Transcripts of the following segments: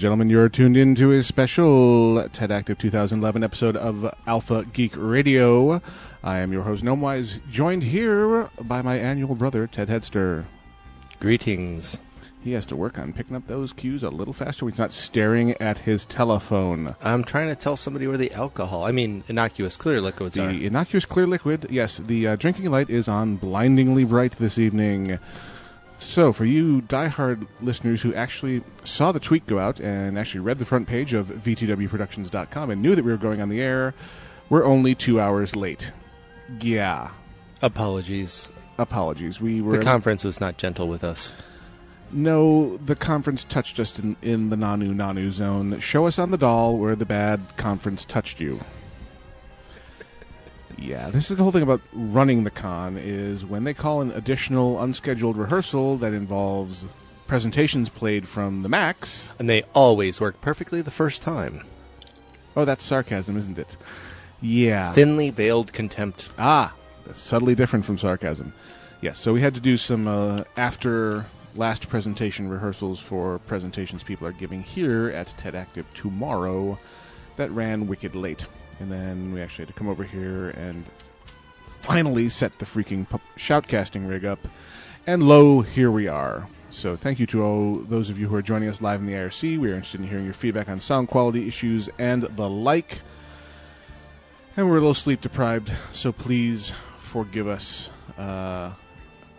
And gentlemen, you're tuned in to a special TED Active 2011 episode of Alpha Geek Radio. I am your host, Gnomewise, joined here by my annual brother, Ted Headster. Greetings. He has to work on picking up those cues a little faster. He's not staring at his telephone. I'm trying to tell somebody where the alcohol, I mean, innocuous clear liquids The are. innocuous clear liquid, yes, the uh, drinking light is on blindingly bright this evening. So, for you diehard listeners who actually saw the tweet go out and actually read the front page of VTWProductions.com and knew that we were going on the air, we're only two hours late. Yeah. Apologies. Apologies. We were. The conference was not gentle with us. no, the conference touched us in, in the Nanu Nanu zone. Show us on the doll where the bad conference touched you. Yeah, this is the whole thing about running the con is when they call an additional unscheduled rehearsal that involves presentations played from the Macs. And they always work perfectly the first time. Oh, that's sarcasm, isn't it? Yeah. Thinly veiled contempt. Ah, that's subtly different from sarcasm. Yes, so we had to do some uh, after last presentation rehearsals for presentations people are giving here at TED Active tomorrow. That ran wicked late. And then we actually had to come over here and finally set the freaking pu- shoutcasting rig up. And lo, here we are. So thank you to all those of you who are joining us live in the IRC. We are interested in hearing your feedback on sound quality issues and the like. And we're a little sleep deprived, so please forgive us uh,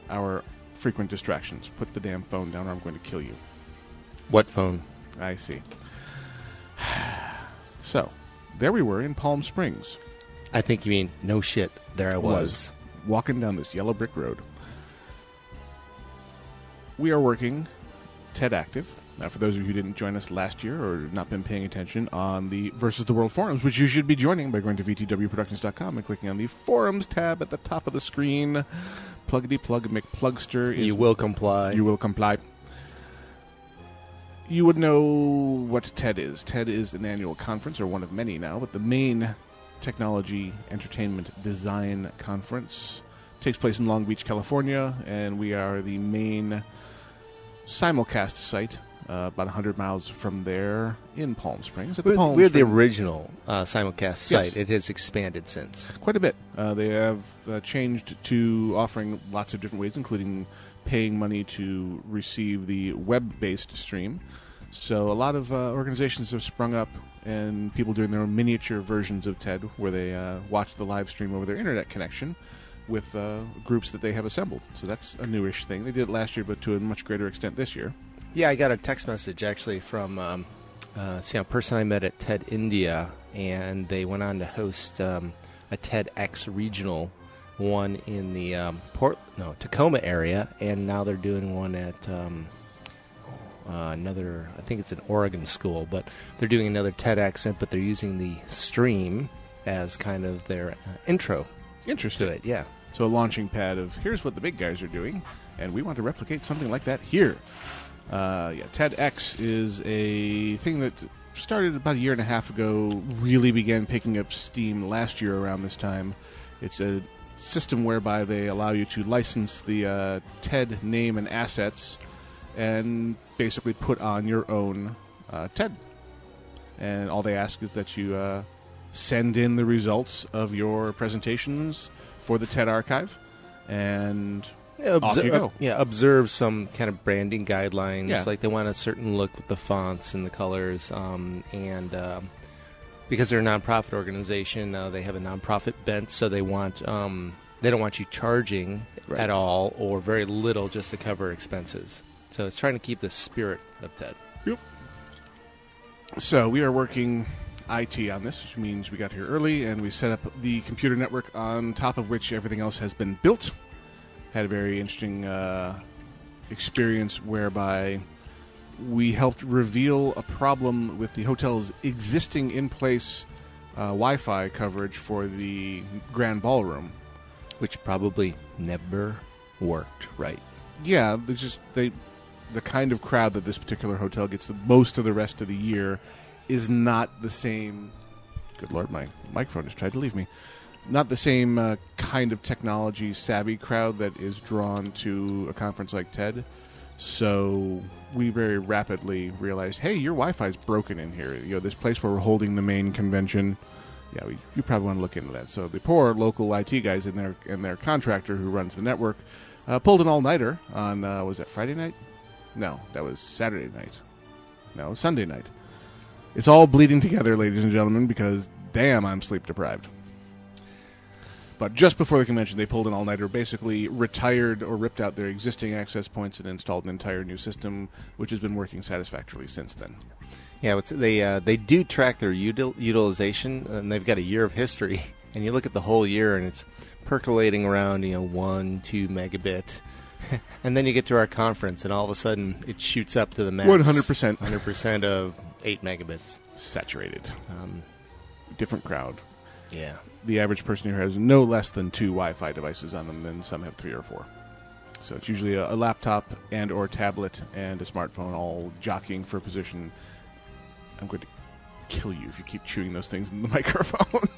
our frequent distractions. Put the damn phone down or I'm going to kill you. What phone? I see. So, there we were in Palm Springs, I think you mean no shit. There I was. walking down this yellow brick road. We are working TED Active. Now, for those of you who didn't join us last year or not been paying attention on the Versus the World forums, which you should be joining by going to VTWProductions.com and clicking on the Forums tab at the top of the screen. Pluggity plug McPlugster is You will comply. you will comply. You would know what TED is. TED is an annual conference, or one of many now, but the main technology, entertainment, design conference takes place in Long Beach, California, and we are the main simulcast site, uh, about 100 miles from there in Palm Springs. At the We're, Palm we're the original uh, simulcast site. It has expanded since. quite a bit. Uh, they have uh, changed to offering lots of different ways, including paying money to receive the web-based stream. So a lot of uh, organizations have sprung up, and people doing their own miniature versions of TED, where they uh, watch the live stream over their internet connection with uh, groups that they have assembled. So that's a newish thing. They did it last year, but to a much greater extent this year. Yeah, I got a text message actually from um, uh, a person I met at TED India, and they went on to host um, a TEDx regional one in the um, Port no Tacoma area, and now they're doing one at um, uh, another. I think it's an Oregon school, but they're doing another TEDx, but they're using the stream as kind of their uh, intro Interesting. to it. Yeah. So a launching pad of here's what the big guys are doing, and we want to replicate something like that here. Uh, yeah, TEDx is a thing that started about a year and a half ago. Really began picking up steam last year around this time. It's a system whereby they allow you to license the uh, TED name and assets, and basically put on your own uh, TED. And all they ask is that you uh, send in the results of your presentations for the TED archive, and Yeah, Off you go. yeah, observe some kind of branding guidelines. Yeah. Like they want a certain look with the fonts and the colors, um, and um, because they're a nonprofit organization, uh, they have a nonprofit bent, so they want um, they don't want you charging Right. at all or very little just to cover expenses. So it's trying to keep the spirit of TED. Yep. So we are working IT on this, which means we got here early and we set up the computer network on top of which everything else has been built. Had a very interesting uh, experience whereby we helped reveal a problem with the hotel's existing in place uh, Wi Fi coverage for the Grand Ballroom. Which probably never worked right. yeah, there's just they the kind of crowd that this particular hotel gets the most of the rest of the year is not the same. Good lord, my microphone just tried to leave me. Not the same uh, kind of technology savvy crowd that is drawn to a conference like TED. So we very rapidly realized, hey, your Wi-Fi's broken in here. You know, this place where we're holding the main convention. Yeah, we, you probably want to look into that. So the poor local IT guys and their and their contractor who runs the network uh, pulled an all-nighter on uh, was that Friday night? No, that was Saturday night. No, Sunday night. It's all bleeding together, ladies and gentlemen, because damn, I'm sleep deprived. But just before the convention, they pulled an all nighter, basically retired or ripped out their existing access points and installed an entire new system, which has been working satisfactorily since then. Yeah, they uh, they do track their util- utilization, and they've got a year of history. And you look at the whole year, and it's percolating around, you know, one, two megabit. and then you get to our conference, and all of a sudden it shoots up to the max. 100%. 100% of 8 megabits. Saturated. Um, Different crowd. yeah. The average person here has no less than two Wi Fi devices on them, and some have three or four. So it's usually a, a laptop and or tablet and a smartphone all jockeying for position. I'm going to kill you if you keep chewing those things in the microphone.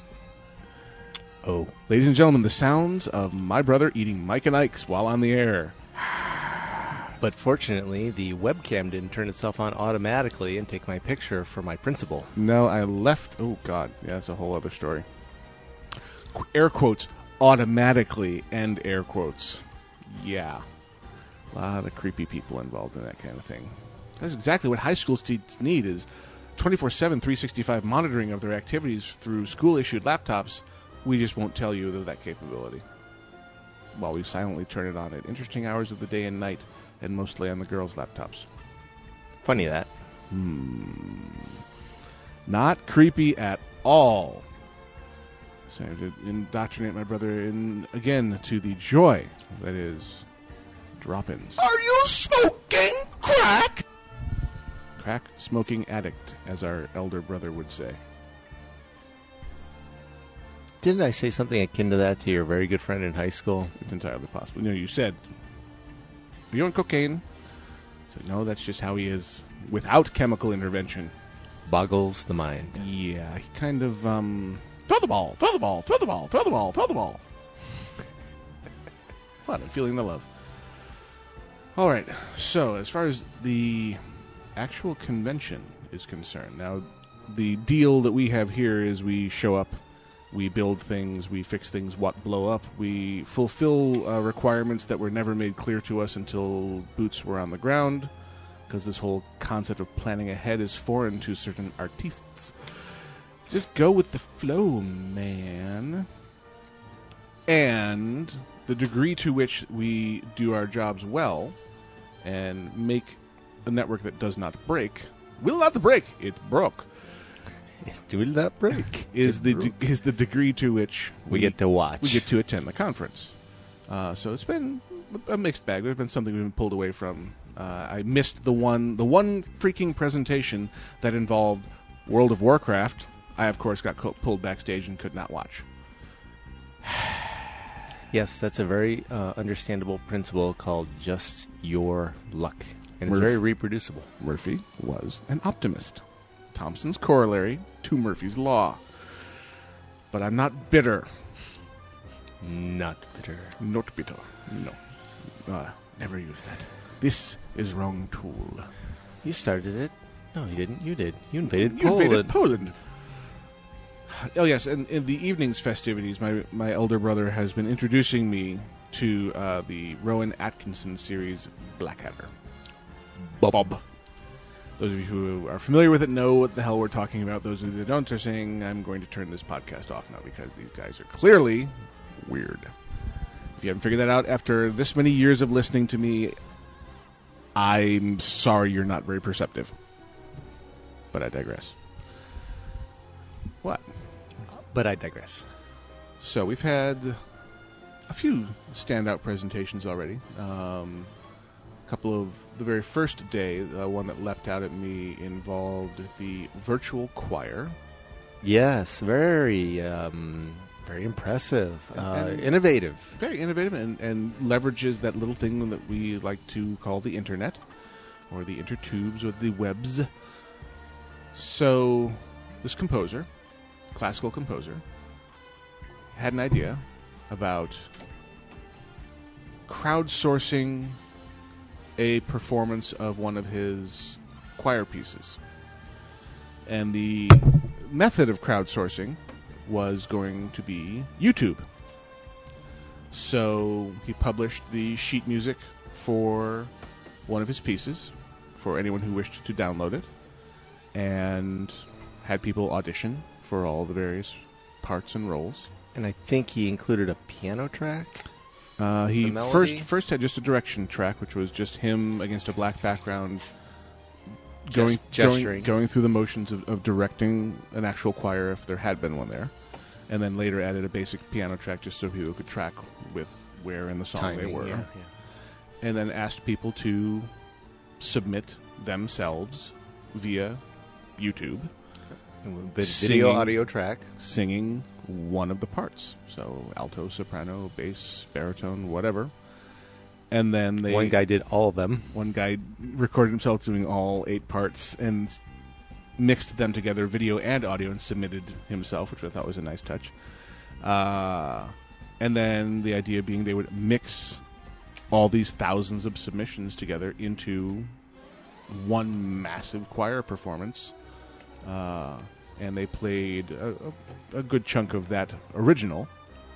Oh. Ladies and gentlemen, the sounds of my brother eating Mike and Ike's while on the air. But fortunately, the webcam didn't turn itself on automatically and take my picture for my principal. No, I left. Oh, God. Yeah, that's a whole other story. Air quotes automatically end air quotes. Yeah. A lot of creepy people involved in that kind of thing. That's exactly what high school students need is 24-7, 365 monitoring of their activities through school-issued laptops. We just won't tell you of that capability. While we silently turn it on at interesting hours of the day and night, and mostly on the girls' laptops. Funny that. Hmm. Not creepy at all. So to indoctrinate my brother in again to the joy that is drop-ins. Are you smoking crack? Crack smoking addict, as our elder brother would say. Didn't I say something akin to that to your very good friend in high school? It's entirely possible. You know, you said, "Are you on cocaine?" So no, that's just how he is without chemical intervention. Boggles the mind. Yeah, he kind of um, throw the ball, throw the ball, throw the ball, throw the ball, throw the ball. Fun and feeling the love. All right. So as far as the actual convention is concerned, now the deal that we have here is we show up, we build things, we fix things, what blow up, we fulfill uh, requirements that were never made clear to us until boots were on the ground, because this whole concept of planning ahead is foreign to certain artists. Just go with the flow, man. And the degree to which we do our jobs well and make a network that does not break will not break it broke Do we not break? is It the de- is the degree to which we get to watch. we get to attend the conference. Uh, so it's been a mixed bag. There's been something we've been pulled away from. Uh, I missed the one the one freaking presentation that involved World of Warcraft. I of course got co- pulled backstage and could not watch. Yes, that's a very uh, understandable principle called just your luck. And it's very reproducible. Murphy was an optimist. Thompson's corollary to Murphy's law. But I'm not bitter. Not bitter. Not bitter. No. Uh, never use that. This is wrong tool. You started it. No, you didn't. You did. You invaded Poland. You Poland. invaded Poland. Oh yes, and in the evening's festivities, my my elder brother has been introducing me to uh, the Rowan Atkinson series Blackadder. Bob. Those of you who are familiar with it know what the hell we're talking about. Those of you that don't are saying, I'm going to turn this podcast off now because these guys are clearly weird. If you haven't figured that out after this many years of listening to me, I'm sorry you're not very perceptive. But I digress. But I digress. So we've had a few standout presentations already. Um, a couple of the very first day, the one that leapt out at me involved the virtual choir. Yes, very, um, very impressive, uh, And- innovative. Very innovative and, and leverages that little thing that we like to call the internet, or the intertubes, or the webs. So, this composer, classical composer, had an idea about crowdsourcing a performance of one of his choir pieces. And the method of crowdsourcing was going to be YouTube. So he published the sheet music for one of his pieces for anyone who wished to download it and had people audition for all the various parts and roles. And I think he included a piano track. Uh, he The melody? first first had just a direction track, which was just him against a black background, going Gest- going, gesturing. going through the motions of, of directing an actual choir if there had been one there, and then later added a basic piano track just so people could track with where in the song they were, yeah, and then asked people to submit themselves via YouTube yeah. Vid- Singing. Video audio track. singing one of the parts. So alto, soprano, bass, baritone, whatever. And then they One guy did all of them. one guy recorded himself doing all eight parts and mixed them together, video and audio, and submitted himself, which I thought was a nice touch. Uh, and then the idea being they would mix all these thousands of submissions together into one massive choir performance. Uh, and they played a, a, a good chunk of that original,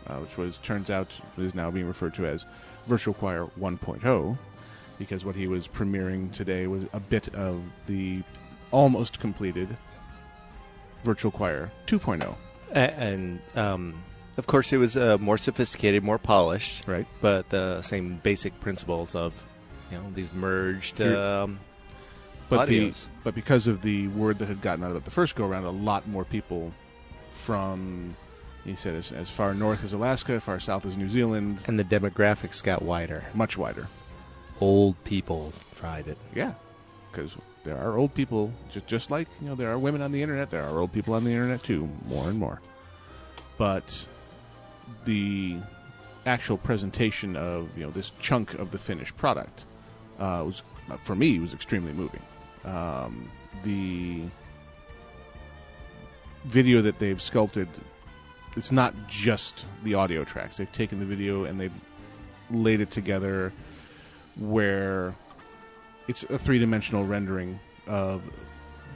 uh, which was turns out is now being referred to as Virtual Choir 1.0 because what he was premiering today was a bit of the almost completed Virtual Choir 2.0. A- and um, of course, it was uh, more sophisticated, more polished, Right. but the same basic principles of you know these merged. Um, But the but because of the word that had gotten out it the first go around, a lot more people from he said as, as far north as Alaska, as far south as New Zealand, and the demographics got wider. much wider. Old people tried it. Yeah, because there are old people just just like you know there are women on the internet. There are old people on the internet too, more and more. But the actual presentation of you know this chunk of the finished product uh, was for me was extremely moving. Um, the video that they've sculpted it's not just the audio tracks. They've taken the video and they've laid it together where it's a three-dimensional rendering of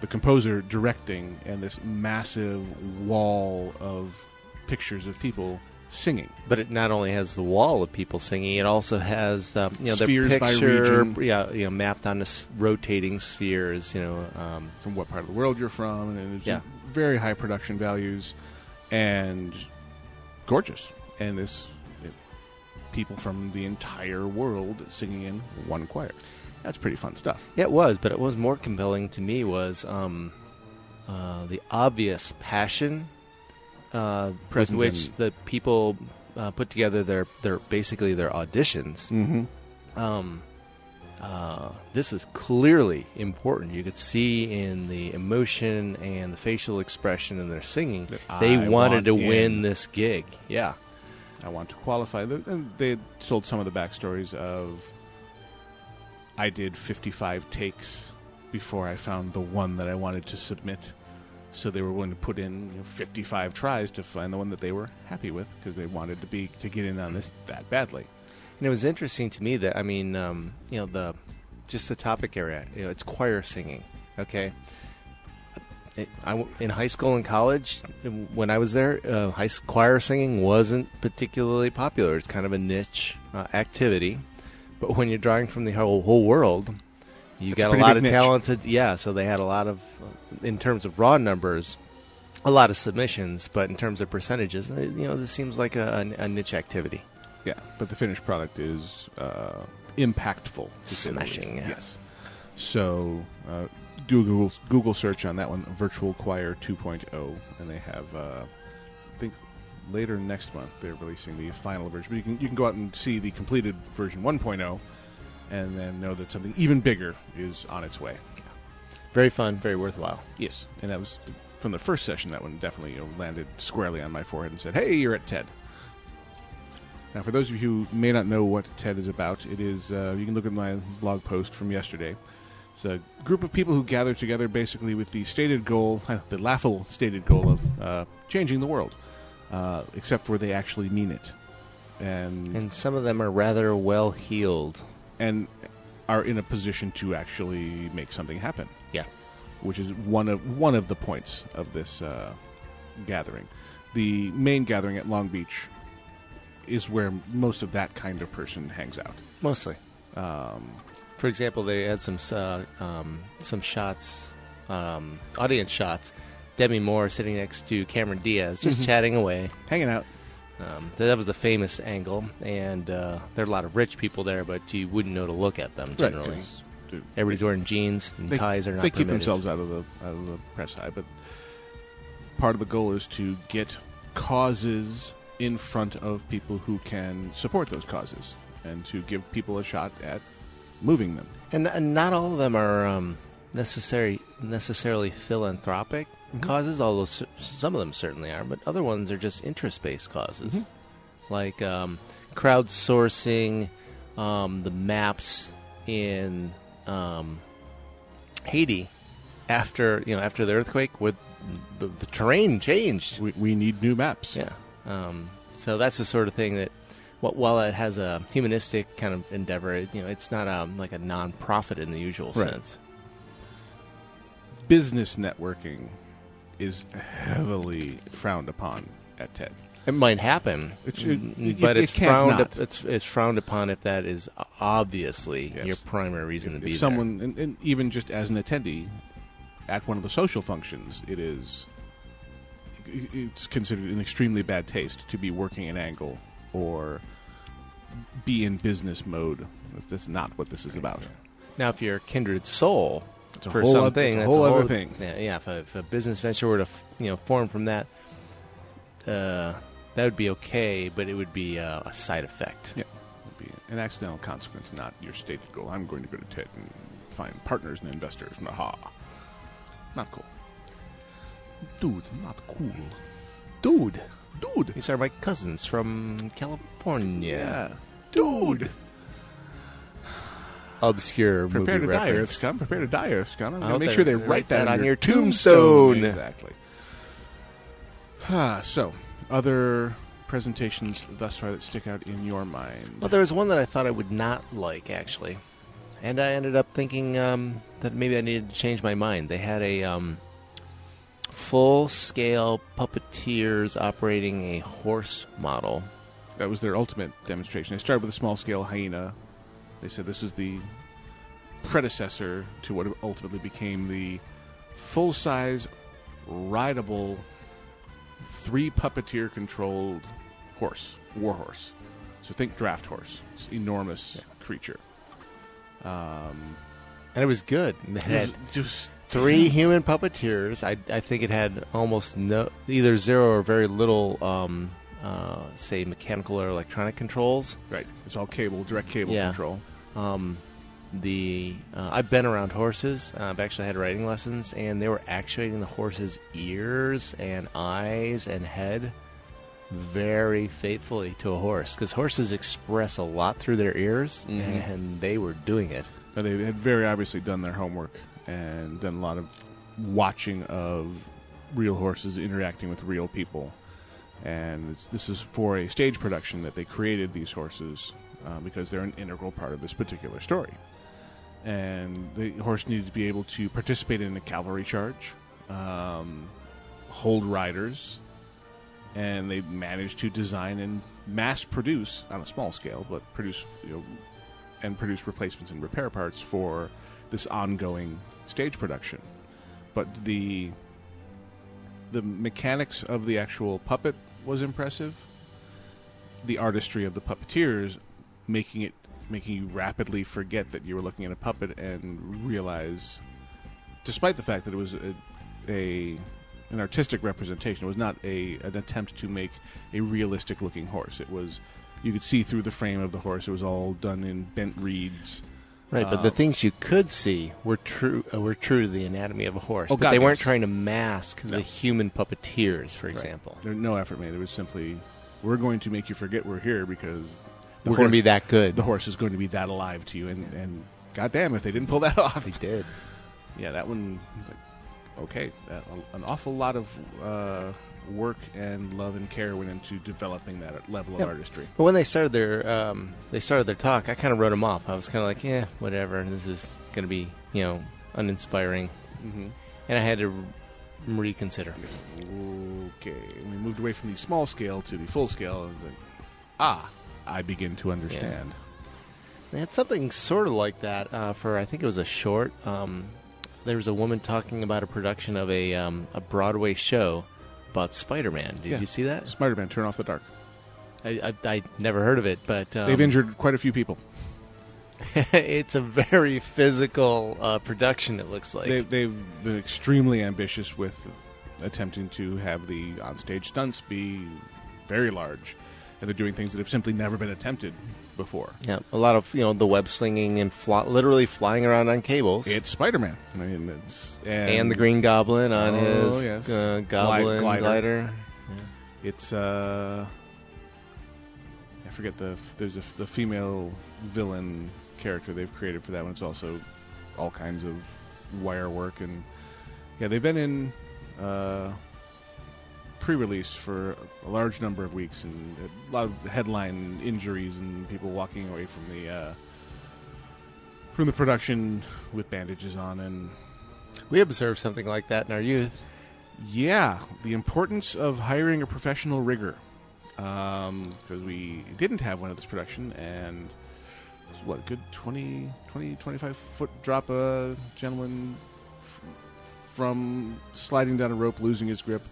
the composer directing and this massive wall of pictures of people singing But it not only has the wall of people singing, it also has um, you know Spheres the by picture, yeah, you know, mapped onto s- rotating spheres. You know, um, from what part of the world you're from, and it's Yeah. very high production values and gorgeous. And this it, people from the entire world singing in one choir. That's pretty fun stuff. Yeah, it was, but it was more compelling to me was um, uh, the obvious passion uh, with which the people uh, put together their their basically their auditions. Mm-hmm. Um, uh, this was clearly important. You could see in the emotion and the facial expression in their singing, That they I wanted want to in. win this gig. Yeah. I want to qualify. And they told some of the backstories of I did 55 takes before I found the one that I wanted to submit. So they were willing to put in you know, 55 tries to find the one that they were happy with because they wanted to be to get in on this that badly. And it was interesting to me that I mean, um, you know, the just the topic area. You know, it's choir singing. Okay. I in high school and college, when I was there, uh, high choir singing wasn't particularly popular. It's kind of a niche uh, activity. But when you're drawing from the whole whole world, you a got a pretty lot of niche. talented. Yeah, so they had a lot of, in terms of raw numbers, a lot of submissions. But in terms of percentages, uh, you know, this seems like a, a, a niche activity. Yeah, but the finished product is uh, impactful. to say the least. Smashing, yeah. Yes. So uh, do a Google Google search on that one, Virtual Choir 2.0, and they have. Uh, I think later next month they're releasing the final version. But you can you can go out and see the completed version 1.0, and then know that something even bigger is on its way. Very fun, very worthwhile. Yes, and that was from the first session. That one definitely you know, landed squarely on my forehead and said, "Hey, you're at TED." Now, for those of you who may not know what TED is about, it is uh, you can look at my blog post from yesterday. It's a group of people who gather together basically with the stated goal, the laughable stated goal of uh, changing the world, uh, except for they actually mean it. And And some of them are rather well heeled. And are in a position to actually make something happen. Yeah. which is one of one of the points of this uh, gathering. The main gathering at Long Beach is where most of that kind of person hangs out. Mostly. Um, For example, they had some uh, um, some shots, um, audience shots. Demi Moore sitting next to Cameron Diaz, just Mhm. chatting away. hanging out. Um, that was the famous angle, and uh, there are a lot of rich people there, but you wouldn't know to look at them generally. Right, dude, Everybody's wearing jeans, and they, ties are not they keep permitted. themselves out of the out of the press eye, but part of the goal is to get causes in front of people who can support those causes and to give people a shot at moving them. And, and not all of them are um, necessary necessarily philanthropic Causes, although some of them certainly are. But other ones are just interest based causes, Mhm. like um, crowdsourcing um, the maps in um, Haiti after you know after the earthquake, with the, the terrain changed. We, we need new maps. Yeah. Um, so that's the sort of thing that, wh- while it has a humanistic kind of endeavor, it, you know, it's not um, like a non-profit in the usual Right. sense. Business networking is heavily frowned upon at TED. It might happen, It should- mm, but it it's can't frowned. not. It's it's frowned upon if that is obviously Yes. your primary reason if, to be if someone, and, and even just as an attendee at one of the social functions, it is it's considered an extremely bad taste to be working an angle or be in business mode. That's not what this is about. Now, if you're a kindred soul It's a for whole oth- something, it's a that's whole other thing. Yeah, yeah if, a, if a business venture were to f- you know form from that, uh, that would be okay, but it would be uh, a side effect. Yeah, it'd be an accidental consequence, not your stated goal. I'm going to go to TED and find partners and investors. Aha, not cool, dude. Not cool, Dude, dude. these are my cousins from California. Yeah, dude. Obscure Prepare movie to die, reference. Earthscum. Prepare to die, Earthscum. I'm I going to hope make sure they write write that, that on your your tombstone. Exactly. Ah, so, other presentations thus far that stick out in your mind? Well, there was one that I thought I would not like actually, and I ended up thinking um, that maybe I needed to change my mind. They had a um, full-scale puppeteers operating a horse model. That was their ultimate demonstration. They started with a small scale hyena. They said this is the predecessor to what ultimately became the full size, rideable, three puppeteer controlled horse, war horse. So think draft horse. It's an enormous creature. Um, And it was good. It it had was just three human puppeteers. I, I think it had almost no, either zero or very little, um, uh, say, mechanical or electronic controls. right. It's all cable, direct cable Yeah. control. Um, the uh, I've been around horses. Uh, I've actually had riding lessons, and they were actuating the horse's ears and eyes and head very faithfully to a horse because horses express a lot through their ears, Mhm. and they were doing it. But they had very obviously done their homework and done a lot of watching of real horses interacting with real people. And this is for a stage production that they created these horses uh, because they're an integral part of this particular story. And the horse needed to be able to participate in a cavalry charge, um, hold riders, and they managed to design and mass produce on a small scale, but produce you know and produce replacements and repair parts for this ongoing stage production. But the the mechanics of the actual puppet was impressive. The artistry of the puppeteers making it making you rapidly forget that you were looking at a puppet and realize despite the fact that it was a, a an artistic representation, it was not a an attempt to make a realistic looking horse. It was you could see through the frame of the horse. It was all done in bent reeds. Right, but the Um, things you could see were true uh, were true to the anatomy of a horse. Oh, but God, they weren't trying to mask No. the human puppeteers, for example. There no effort made. It was simply, we're going to make you forget we're here because the We're going to be that good. The horse is going to be that alive to you, and and goddamn if they didn't pull that off. They did. Yeah, that one. like, Okay, that, an awful lot of uh, work and love and care went into developing that level Yep. of artistry. But when they started their um, they started their talk, I kind of wrote them off. I was kind of like, yeah, whatever. This is going to be you know uninspiring, Mm-hmm. and I had to reconsider. Okay, we moved away from the small scale to the full scale. And ah, I begin to understand. They had something sort of like that uh, for I think it was a short. Um, there was a woman talking about a production of a um, a Broadway show about Spider-Man. Did Yeah. you see that? Spider-Man: Turn Off the Dark. I, I, I never heard of it, but um, They've injured quite a few people. it's a very physical uh, production. It looks like. they, they've been extremely ambitious with attempting to have the onstage stunts be very large, and they're doing things that have simply never been attempted before. yeah, a lot of you know the web slinging and fly, literally flying around on cables. It's Spider-Man. I mean, it's and, and the Green Goblin on Oh, his yes. uh, Goblin glider. glider. It's uh, I forget the there's a the female villain character they've created for that one. It's also all kinds of wire work and yeah, they've been in uh, pre-release for a large number of weeks and a lot of headline injuries and people walking away from the uh, from the production with bandages on and We observed something like that in our youth. yeah, the importance of hiring a professional rigger. Because we didn't have one at this production, and it was, what, a good 20, 20, 25 foot drop a gentleman f- from sliding down a rope, losing his grip,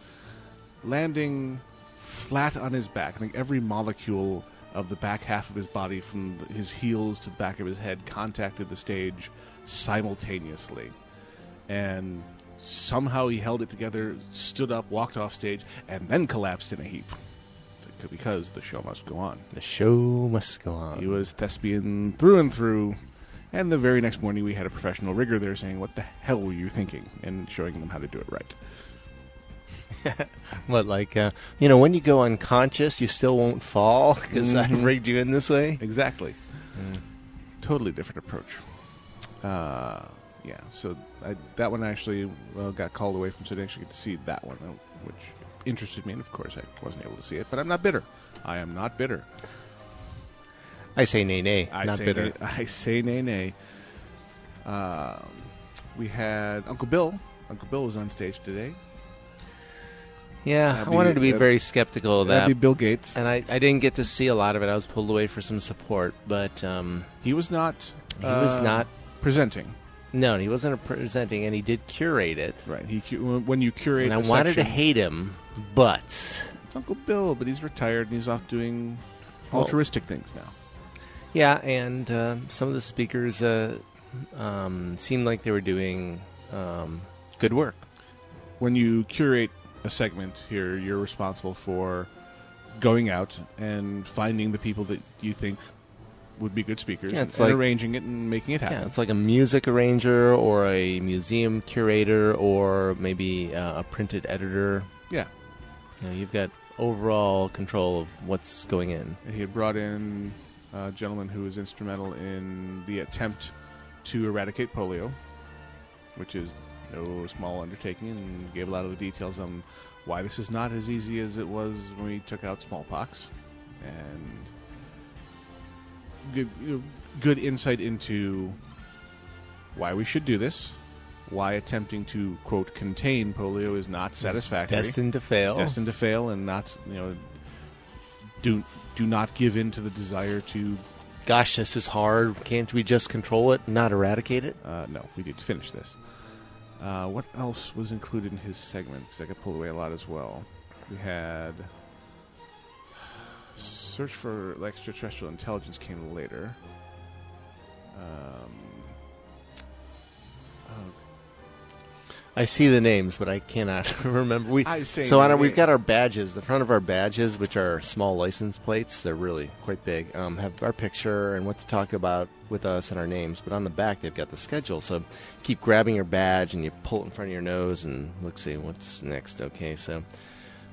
landing flat on his back. I think every molecule of the back half of his body, from his heels to the back of his head, contacted the stage simultaneously and somehow he held it together, stood up, walked off stage, and then collapsed in a heap because the show must go on. The show must go on. He was thespian through and through. And the very next morning, we had a professional rigger there saying, "What the hell were you thinking?" and showing them how to do it right. What, like, uh, you know, when you go unconscious, you still won't fall because Mhm. I've rigged you in this way? Exactly. Totally different approach. Uh, yeah. So I, that one actually well, got called away from, so I didn't actually get to see that one, uh, which interested me. And of course, I wasn't able to see it, but I'm not bitter. I am not bitter. I say nay, nay, I not bitter. Nay, I say nay, nay. Um, we had Uncle Bill. Uncle Bill was on stage today. Yeah, That'd I wanted be- to be very skeptical of that. That'd be Bill Gates. and I, I didn't get to see a lot of it. I was pulled away for some support, but um, He was not. he was uh, not. presenting. No, he wasn't presenting, and he did curate it. Right. He when you curate. And I wanted to hate him, but It's Uncle Bill, but he's retired and he's off doing Well- altruistic things now. yeah, and uh, some of the speakers uh, um, seemed like they were doing um, good work. When you curate a segment here, you're responsible for going out and finding the people that you think would be good speakers Yeah, it's and like- arranging it and making it happen. Yeah, it's like a music arranger or a museum curator or maybe uh, a printed editor. yeah. You know, you've got overall control of what's going in. And he had brought in a gentleman who was instrumental in the attempt to eradicate polio, which is no small undertaking, and gave a lot of the details on why this is not as easy as it was when we took out smallpox, and good, you know, good insight into why we should do this, why attempting to quote contain polio is not satisfactory Destined to fail. destined to fail and not you know do do not give in to the desire to Gosh, this is hard. Can't we just control it and not eradicate it? uh, no we need to finish this uh, what else was included in his segment? Because i got pulled away a lot as well. We had search for extraterrestrial intelligence came later. Um, oh, I see the names, but I cannot remember. We I say so on our, we've got our badges. The front of our badges, which are small license plates, they're really quite big. Um, have our picture and what to talk about with us and our names. But on the back, they've got the schedule. So keep grabbing your badge and you pull it in front of your nose and look, see what's next. Okay, so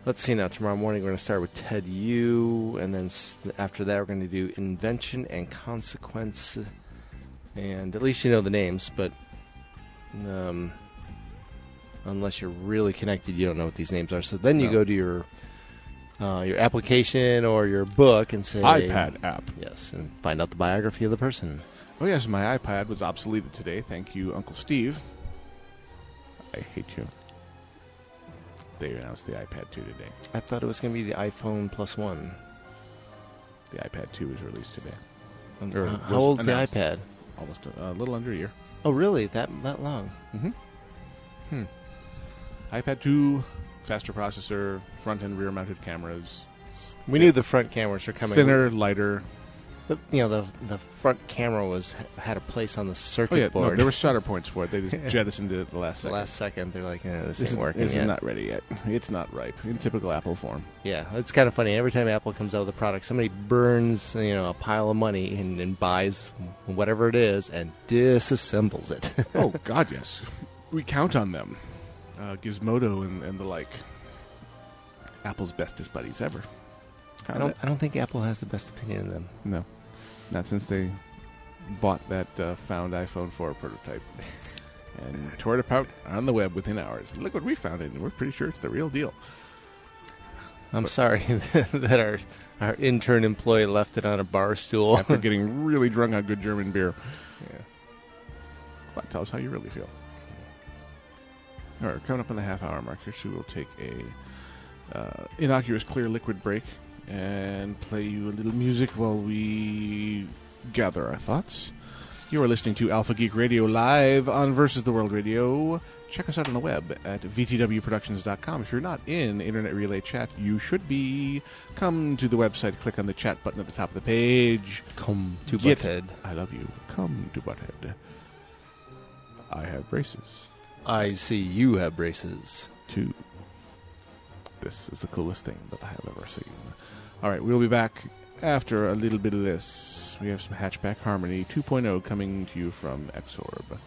let's see now. Tomorrow morning we're going to start with Ted U, and then after that we're going to do invention and consequence. And at least you know the names, but. Um, unless you're really connected, you don't know what these names are. So then you No. go to your uh, your application or your book and say iPad app. Yes, and find out the biography of the person. Oh yes, my iPad was obsoleted today. Thank you, Uncle Steve. I hate you. They announced the iPad 2 today. I thought it was going to be the iPhone plus one. The iPad 2 was released today. Um, Or how- how old's the iPad? Almost a, a little under a year. Oh, really? That that long? Mm-hmm. Hmm. iPad 2, faster processor, front and rear mounted cameras, We knew the front cameras were coming. thinner, lighter. But, you know, the the front camera was had a place on the circuit Oh yeah, no, board. there were solder points for it. They just jettisoned it at the last the second. last second, they're like, eh, this, this ain't is, working this yet. is not ready yet. It's not ripe in typical Apple form. Yeah, it's kind of funny. Every time Apple comes out with a product, somebody burns you know a pile of money and, and buys whatever it is and disassembles it. oh God, yes. We count on them. Uh, Gizmodo and, and the like. Apple's bestest buddies ever. I don't. I don't think Apple has the best opinion of them. No, not since they bought that uh, found iPhone 4 prototype and tore it apart on the web within hours. Look what we found it, and we're pretty sure it's the real deal. I'm But- sorry that our our intern employee left it on a bar stool. After getting really drunk on good German beer. Yeah. But tell us how you really feel. All right, coming up on the half hour mark here, so we'll take a uh, innocuous clear liquid break and play you a little music while we gather our thoughts. You are listening to Alpha Geek Radio live on Versus the World Radio. Check us out on the web at vtwproductions.com. If you're not in Internet Relay Chat, you should be. Come to the website, click on the chat button at the top of the page. Come to Get- Butthead. I love you. Come to Butthead. I have braces. I see you have braces. Two. This is the coolest thing that I have ever seen. All right, we'll be back after a little bit of this. We have some Hatchback Harmony 2.0 coming to you from Exorb.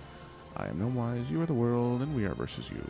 I am Gnomewise, you are the world, and we are versus you.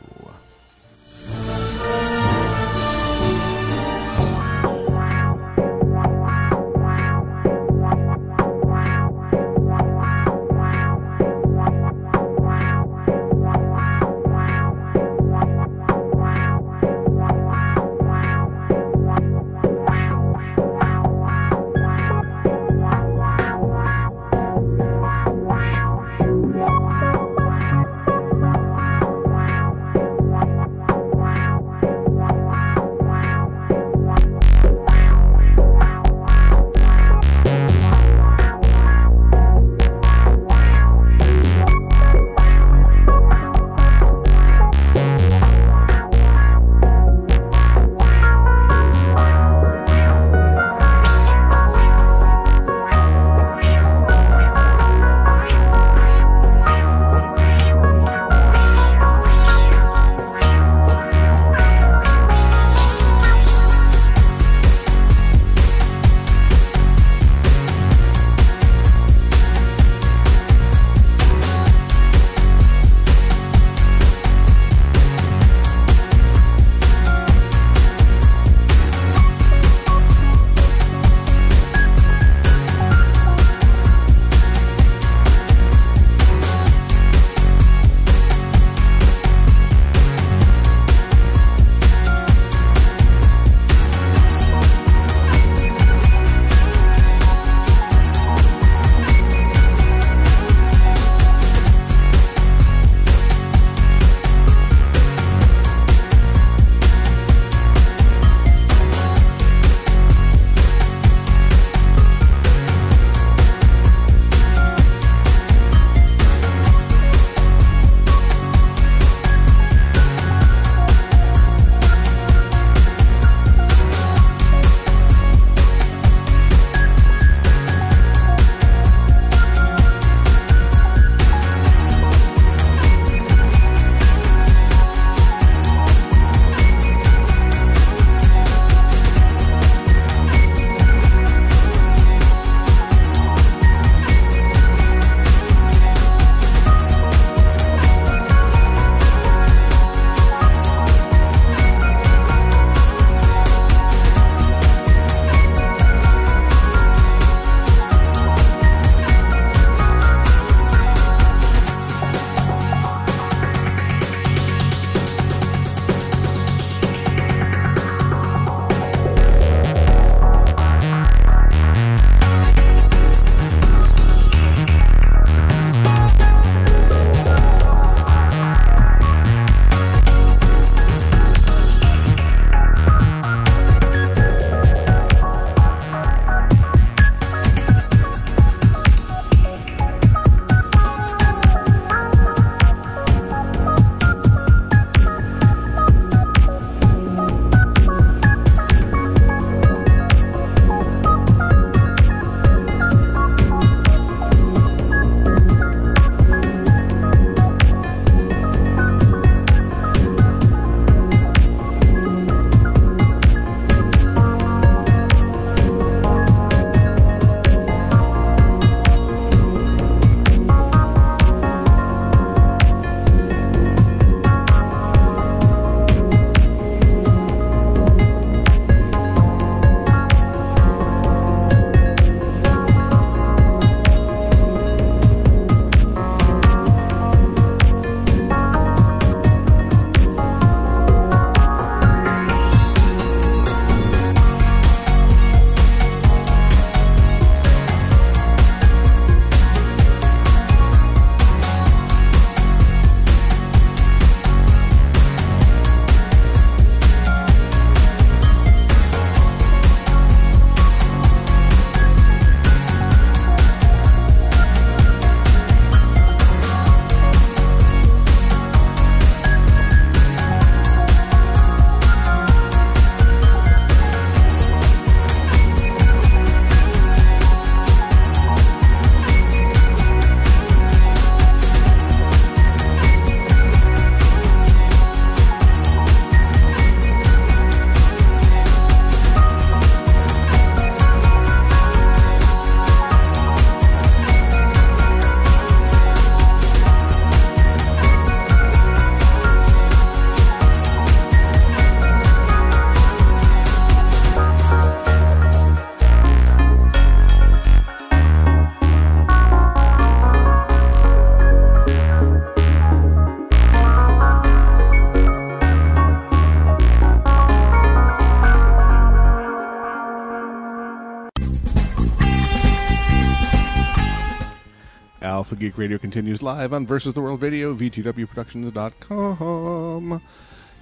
Geek Radio continues live on Versus the World Radio, VTWProductions.com.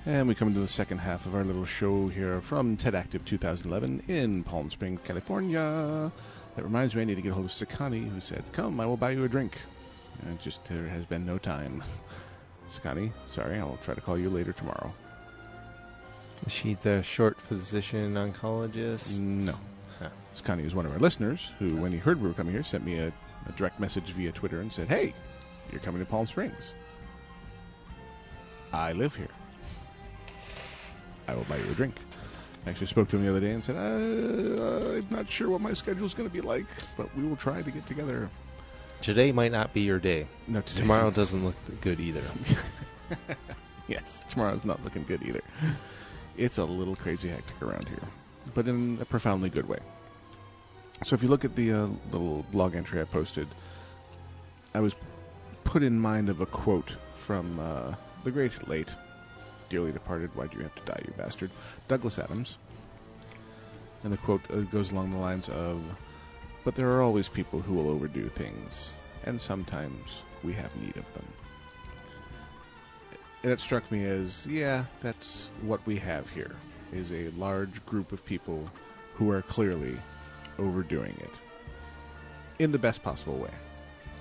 And we come into the second half of our little show here from TED Active 2011 in Palm Springs, California. That reminds me, I need to get a hold of Sakani, who said, Come, I will buy you a drink. And just there has been no time. Sakani, sorry, I'll try to call you later tomorrow. Is she the short physician oncologist? No. Sakani is one of our listeners who, when he heard we were coming here, sent me a, a direct message via Twitter and said, Hey, you're coming to Palm Springs. I live here. I will buy you a drink. I actually spoke to him the other day and said, uh, I'm not sure what my schedule is going to be like, but we will try to get together. Today might not be your day. No, Tomorrow doesn't look good either. Yes, tomorrow's not looking good either. It's a little crazy hectic around here, but in a profoundly good way. So if you look at the uh, little blog entry I posted, I was put in mind of a quote from uh, the great late, dearly departed, why do you have to die, you bastard, Douglas Adams. And the quote uh, goes along the lines of, But there are always people who will overdo things, and sometimes we have need of them And it struck me as yeah that's what we have here is a large group of people who are clearly overdoing it in the best possible way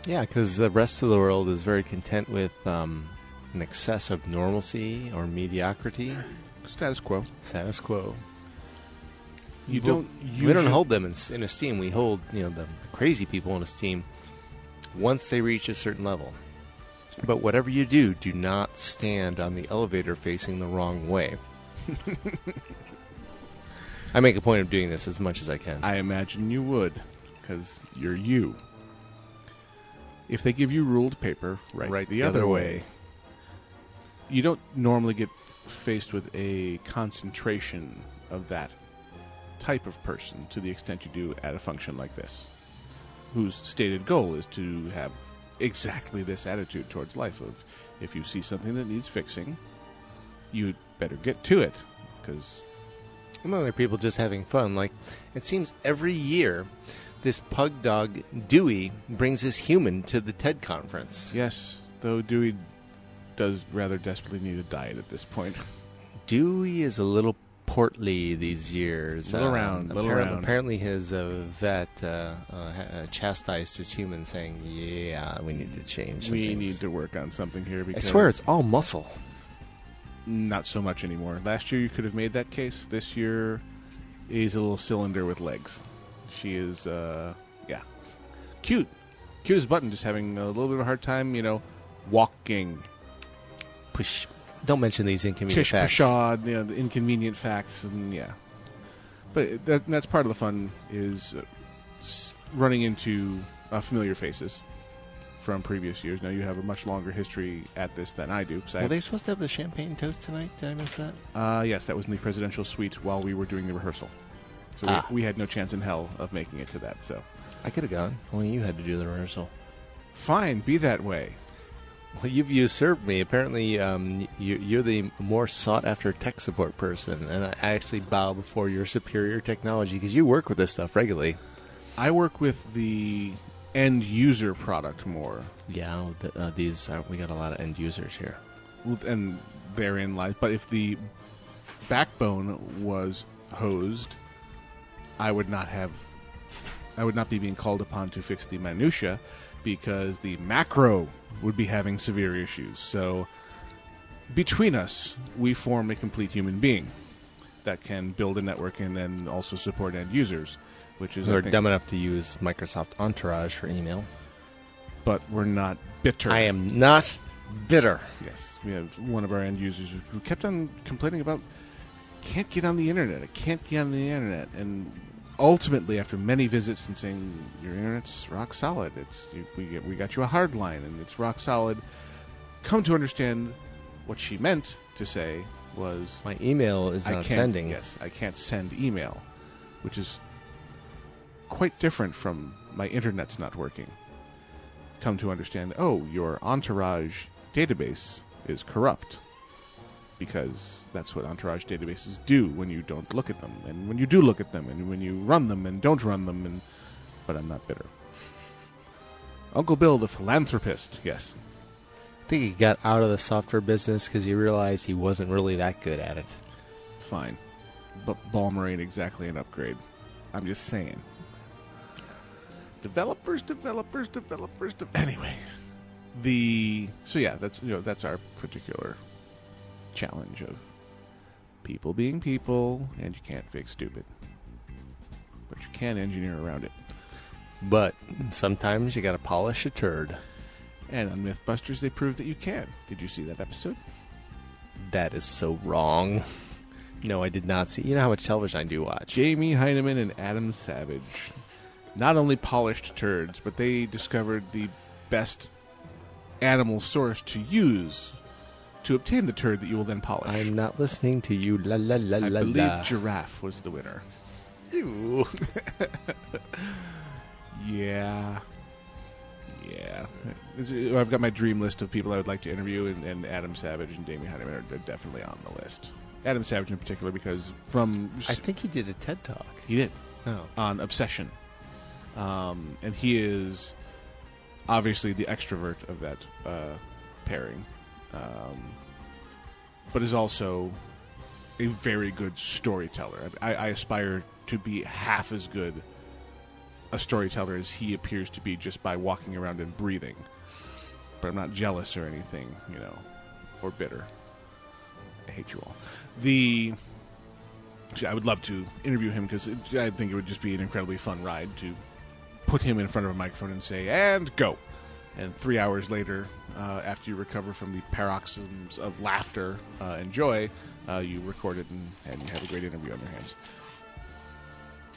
Yeah, because the rest of the world is very content with um, an excess of normalcy or mediocrity, status quo status quo. you Well, don't we don't usually- hold them in, in esteem. We hold you know the, the crazy people in esteem once they reach a certain level. But whatever you do, do not stand on the elevator facing the wrong way. I make a point of doing this as much as I can. i imagine you would because you're you if they give you ruled paper right, Right the, other, way. you don't normally get faced with a concentration of that type of person to the extent you do at a function like this, whose stated goal is to have exactly this attitude towards life of if you see something that needs fixing, you'd better get to it because And there people just having fun. Like, it seems every year this pug dog, Dewey, brings his human to the TED conference. yes, though Dewey does rather desperately need a diet at this point. Dewey is a little portly these years. Little round, little apparently, round. Apparently, his uh, vet uh, uh, uh, chastised his human, saying, "Yeah, we need to change. We things." need to work on something here Because I swear, it's all muscle. Not so much anymore. Last year you could have made that case. This year is a little cylinder with legs. She is, uh, yeah, cute, cute as a button. Just having a little bit of a hard time, you know, walking. Push. Don't mention these inconvenient Tish facts. Pashad, you know, the inconvenient facts, and yeah. But that, that's part of the fun is uh, running into uh, familiar faces from previous years. Now you have a much longer history at this than I do. 'cause I Were have- they supposed to have the champagne toast tonight? Did I miss that? Uh, yes, that was in the presidential suite while we were doing the rehearsal. So Ah. we, we had no chance in hell of making it to that. So I could have gone. Only you had to do the rehearsal. fine, be that way. Well, you've usurped me. Apparently, um, you, you're the more sought after tech support person, and I actually bow before your superior technology because you work with this stuff regularly. I work with the end user product more, Yeah, th- uh, these uh, we got a lot of end users here. And therein lies. But if the backbone was hosed, I would not have. I would not be being called upon to fix the minutia because the macro would be having severe issues. So between us, we form a complete human being that can build a network and then also support end users, which is I We're think- dumb enough to use Microsoft Entourage for email. but we're not bitter. I am not bitter. Yes, we have one of our end users who- who kept on complaining about can't get on the internet. I can't get on the internet, and ultimately, after many visits and saying your internet's rock solid, it's you, we get, we got you a hard line and it's rock solid. Come to understand what she meant to say was My email is I not can't, sending. Yes, I can't send email, which is quite different from my internet's not working. Come to understand, oh, your Entourage database is corrupt because that's what Entourage databases do when you don't look at them, and when you do look at them, and when you run them and don't run them. And but I'm not bitter. Uncle Bill, the philanthropist. Yes. I think he got out of the software business because he realized he wasn't really that good at it. Fine. But Ballmer ain't exactly an upgrade. I'm just saying. Developers, developers, developers. De- anyway, the so yeah, that's you know that's our particular challenge of people being people, and you can't fix stupid, but you can engineer around it. But sometimes you got to polish a turd. And on MythBusters, they proved that you can. Did you see that episode? That is so wrong. No, I did not see. You know how much television I do watch. Jamie Hyneman and Adam Savage not only polished turds, but they discovered the best animal source to use to obtain the turd that you will then polish. I'm not listening to you. La la la I la believe la. giraffe was the winner. Ew. Yeah. Yeah. I've got my dream list of people I would like to interview, and, and Adam Savage and Jamie Hyneman are they're definitely on the list. Adam Savage in particular, because from I think he did a TED talk. he did Oh. on obsession, um, and he is obviously the extrovert of that uh, pairing, um, but is also a very good storyteller. I, I aspire to be half as good a storyteller as he appears to be just by walking around and breathing. But I'm not jealous or anything, you know, or bitter. I hate you all. The I would love to interview him because I think it would just be an incredibly fun ride to put him in front of a microphone and say, and go. And three hours later, uh, after you recover from the paroxysms of laughter uh, and joy, uh, you record it and, and you have a great interview on your hands.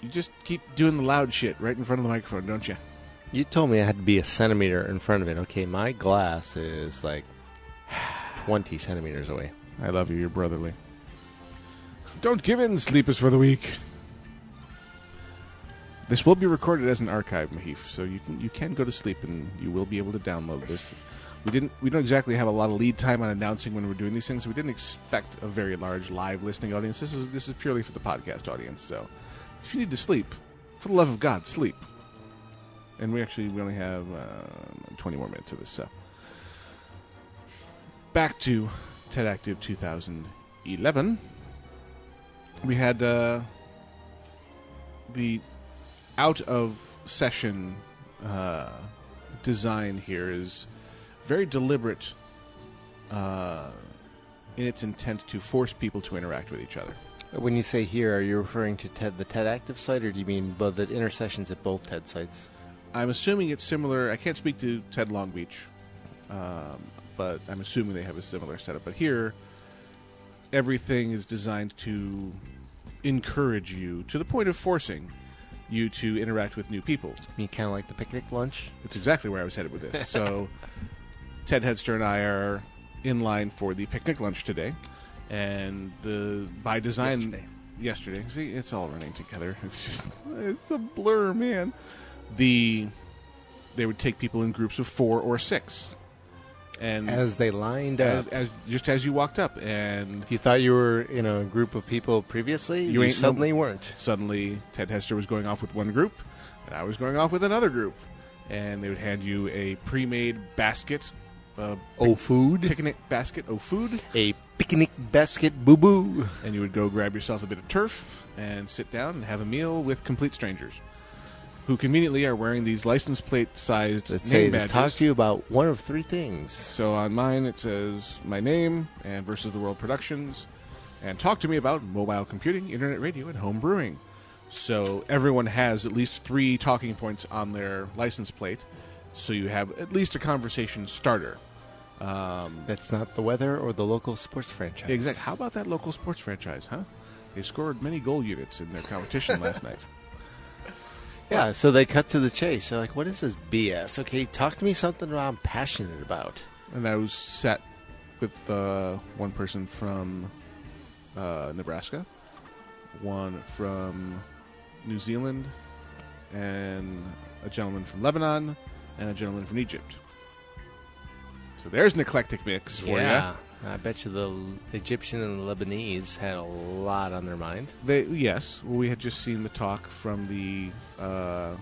You just keep doing the loud shit right in front of the microphone, don't you? You told me I had to be a centimeter in front of it. Okay, my glass is like 20 centimeters away. I love you. You're brotherly. Don't give in, sleepers for the week. This will be recorded as an archive, Mahif, so you can you can go to sleep and you will be able to download this. We didn't we don't exactly have a lot of lead time on announcing when we're doing these things. So we didn't expect a very large live listening audience. This is this is purely for the podcast audience. So if you need to sleep, for the love of God, sleep. And we actually we only have uh, 20 more minutes of this. So back to TED Active 2011. We had uh, the out of session uh, design here is very deliberate uh, in its intent to force people to interact with each other. When you say here, are you referring to TED, the TED Active site, or do you mean both the intersessions at both TED sites? I'm assuming it's similar. I can't speak to TED Long Beach, um, but I'm assuming they have a similar setup. But here, everything is designed to encourage you to the point of forcing you to interact with new people. You mean kind of like the picnic lunch? It's exactly where I was headed with this. So, Ted Headster and I are in line for the picnic lunch today, and the by design Yesterday. yesterday. See, it's all running together. It's just it's a blur, man. The they would take people in groups of four or six, and As they lined as, up. as just as you walked up, and if you thought you were in a group of people previously, You you, ain't no- suddenly weren't. suddenly Ted Hester was going off with one group, and I was going off with another group, and they would hand you a pre-made basket, uh, Oh, food? picnic basket of food, A picnic basket boo boo. and you would go grab yourself a bit of turf and sit down and have a meal with complete strangers, who conveniently are wearing these license plate-sized name say to badges. talk to you about one of three things. So on mine it says my name and Versus the World Productions, and talk to me about mobile computing, internet radio, and home brewing. So everyone has at least three talking points on their license plate, so you have at least a conversation starter. Um, That's not the weather or the local sports franchise. exactly. How about that local sports franchise, huh? They scored many goal units in their competition last night. Yeah, so they cut to the chase. They're like, what is this BS? Okay, talk to me something I'm passionate about. And I was sat with uh, one person from uh, Nebraska, one from New Zealand, and a gentleman from Lebanon, and a gentleman from Egypt. So there's an eclectic mix for yeah. I bet you the Egyptian and the Lebanese had a lot on their mind. They yes, well, we had just seen the talk from the uh,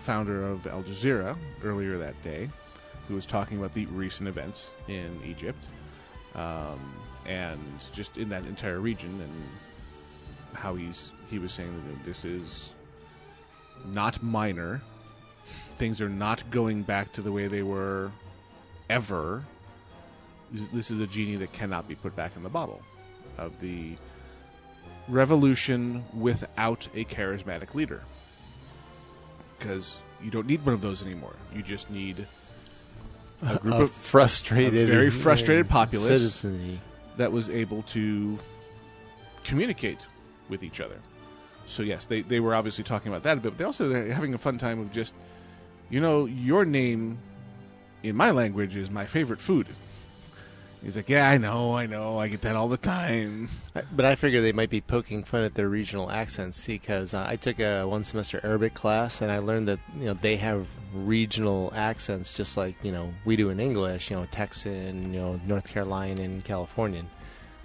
founder of Al Jazeera, earlier that day, who was talking about the recent events in Egypt, um, and just in that entire region, and how he's he was saying that this is not minor. Things are not going back to the way they were ever. This is a genie that cannot be put back in the bottle of the revolution without a charismatic leader. Because you don't need one of those anymore. You just need a group a of frustrated, a very frustrated populace. citizenry. that was able to communicate with each other. So yes, they, they were obviously talking about that a bit, but they also they're having a fun time of just, you know, your name in my language is my favorite food. He's like, yeah, I know, I know, I get that all the time. But I figure they might be poking fun at their regional accents because uh, I took a one semester Arabic class and I learned that you know they have regional accents just like you know we do in English. You know, Texan, you know, North Carolinian, Californian.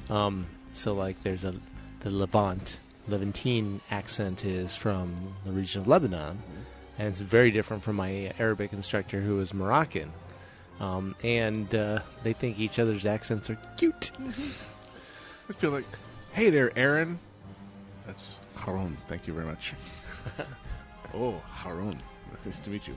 Um, so like there's a the Levant Levantine accent is from the region of Lebanon, and it's very different from my Arabic instructor who is Moroccan. Um, and uh, they think each other's accents are cute. I feel like, hey there, Aaron. That's Harun. Thank you very much. oh, Harun. Nice to meet you.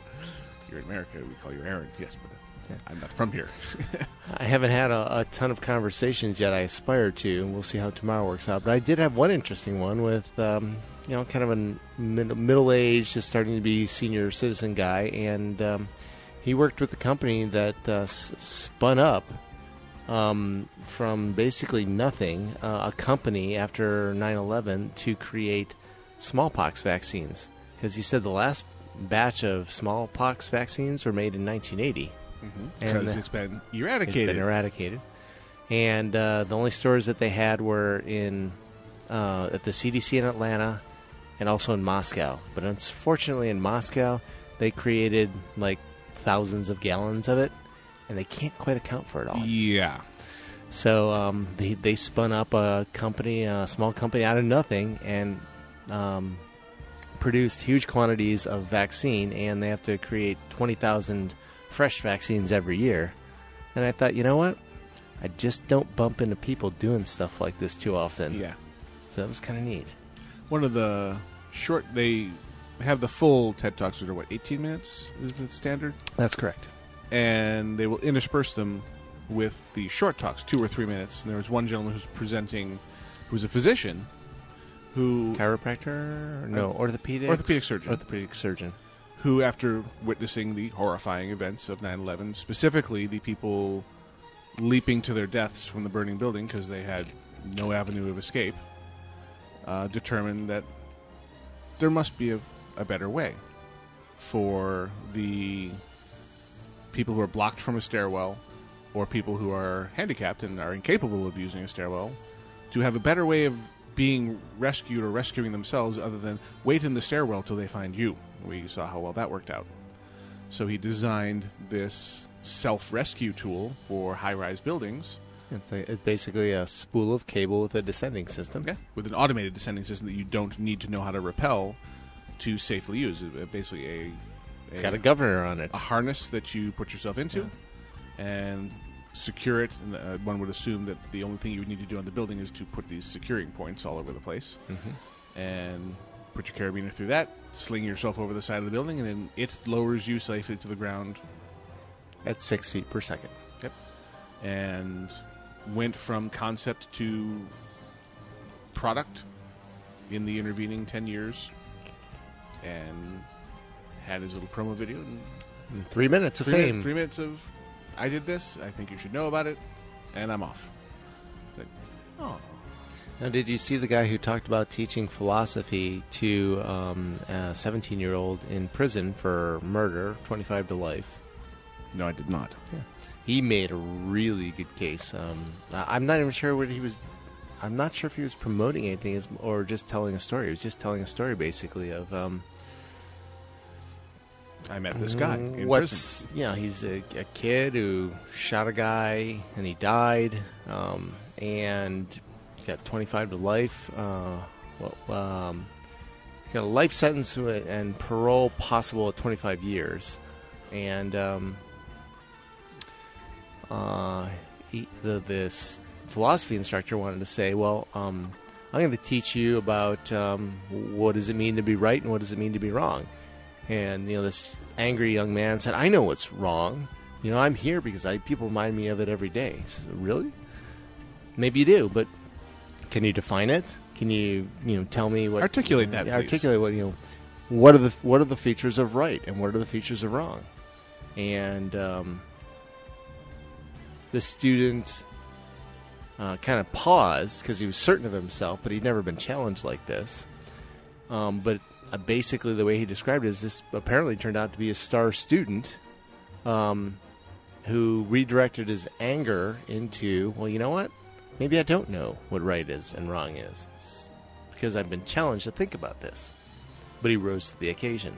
You're in America. We call you Aaron. Yes, but I'm not from here. I haven't had a, a ton of conversations yet. I aspire to, and we'll see how tomorrow works out. But I did have one interesting one with, um, you know, kind of a mid- middle-aged, just starting to be senior citizen guy, and um, he worked with a company that uh, s- spun up um, from basically nothing, uh, a company after 9/11 to create smallpox vaccines. Because he said the last batch of smallpox vaccines were made in 1980. And, Because uh, it's been it's eradicated. been eradicated. And uh, the only stores that they had were in uh, at the CDC in Atlanta and also in Moscow. But unfortunately, in Moscow, they created like thousands of gallons of it, and they can't quite account for it all. yeah. So um, they they spun up a company, a small company out of nothing, and um, produced huge quantities of vaccine. And they have to create twenty thousand fresh vaccines every year. And I thought, you know what? I just don't bump into people doing stuff like this too often. Yeah. So that was kind of neat. One of the short, they have the full TED Talks that are, what, 18 minutes is the standard? That's correct. And they will intersperse them with the short talks, two or three minutes. And there was one gentleman who's presenting, who's a physician, who Chiropractor? No, orthopedic. orthopedic surgeon. Orthopedic surgeon. who, after witnessing the horrifying events of 9 11, specifically the people leaping to their deaths from the burning building because they had no avenue of escape, uh, determined that there must be a, a better way for the people who are blocked from a stairwell or people who are handicapped and are incapable of using a stairwell to have a better way of being rescued or rescuing themselves other than wait in the stairwell till they find you. We saw how well that worked out. So he designed this self rescue tool for high rise buildings It's, a, it's basically a spool of cable with a descending system. yeah, with an automated descending system that you don't need to know how to rappel to safely use. It's basically a, a, got a governor on it. a harness that you put yourself into and secure it. And uh, one would assume that the only thing you would need to do on the building is to put these securing points all over the place Mhm. and put your carabiner through that, sling yourself over the side of the building, and then it lowers you safely to the ground At six feet per second. Yep, and went from concept to product in the intervening 10 years and had his little promo video and In Three minutes of three, fame. minutes, three minutes of I did this, I think you should know about it, and I'm off. It's like, oh, Now, did you see the guy who talked about teaching philosophy to um, a 17 year old in prison for murder, 25 to life? no, I did not. He made a really good case. Um, I- I'm not even sure what he was. I'm not sure if he was promoting anything or just telling a story. He was just telling a story, basically, of um, I met this guy in prison. what's you know he's a, a kid who shot a guy and he died um, and got 25 to life uh, well, um, got a life sentence and parole possible at 25 years, and um, uh, he, the this philosophy instructor wanted to say, well, um, I'm going to teach you about um, what does it mean to be right and what does it mean to be wrong. And you know, this angry young man said, "I know what's wrong. You know, I'm here because I people remind me of it every day." He said, really? Maybe you do, but can you define it? Can you you know tell me what Articulate that, articulate what you know. What are the what are the features of right and what are the features of wrong? And um, the student uh, kind of paused because he was certain of himself, but he'd never been challenged like this. Um, but uh, basically, the way he described it is this apparently turned out to be a star student um, who redirected his anger into, well, you know what? Maybe I don't know what right is and wrong is It's because I've been challenged to think about this. But he rose to the occasion.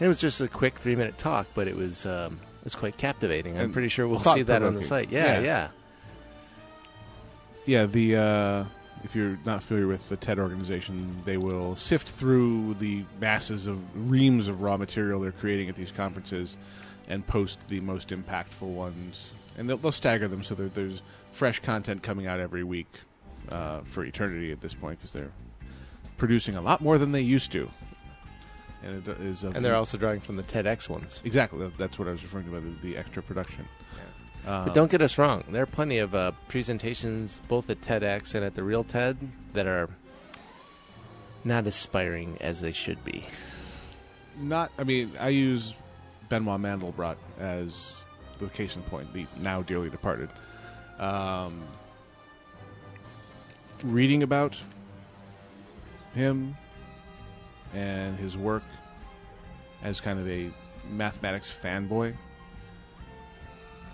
And it was just a quick three minute talk, but it was um, it was quite captivating. I'm pretty sure we'll see that on the site. Yeah, Yeah. yeah. Yeah, the uh, if you're not familiar with the TED organization, they will sift through the masses of reams of raw material they're creating at these conferences and post the most impactful ones, and they'll, they'll stagger them so that there's fresh content coming out every week uh, for eternity at this point because they're producing a lot more than they used to. And it is And they're also drawing from the TEDx ones. exactly that's what I was referring to by the, the extra production. Uh, But don't get us wrong. There are plenty of uh, presentations, both at TEDx and at the Real TED, that are not aspiring as they should be. not i mean i use benoit mandelbrot as the case in point the now dearly departed um, reading about him and his work as kind of a mathematics fanboy